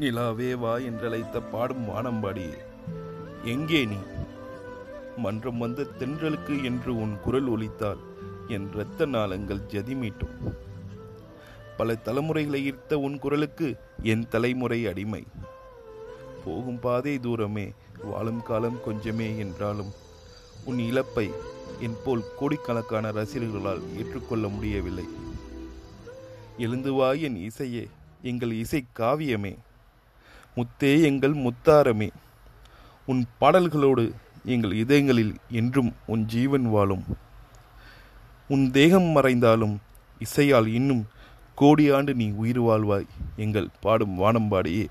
நிலாவே வா என்றழைத்த பாடும் வானம்பாடி. எங்கே நீ? மன்றம் வந்த தென்றலுக்கு என்று உன் குரல் ஒலித்தால் என் இரத்த நாளங்கள் ஜதிமீட்டும் பல தலைமுறைகளை ஈர்த்த உன் குரலுக்கு என் தலைமுறை அடிமை. போகும் பாதை தூரமே வாழும் காலம் கொஞ்சமே என்றாலும் உன் இழப்பை என் போல் கோடிக்கணக்கான ரசிகர்களால் ஏற்றுக்கொள்ள முடியவில்லை. எழுந்து வா என் இசையே எங்கள் இசை காவியமே. முத்தே எங்கள் முத்தாரமே. உன் பாடல்களோடு எங்கள் இதயங்களில் என்றும் உன் ஜீவன் வாழும். உன் தேகம் மறைந்தாலும் இசையால் இன்னும் கோடி ஆண்டு நீ உயிர் வாழ்வாய். எங்கள் பாடும் வானம்பாடியே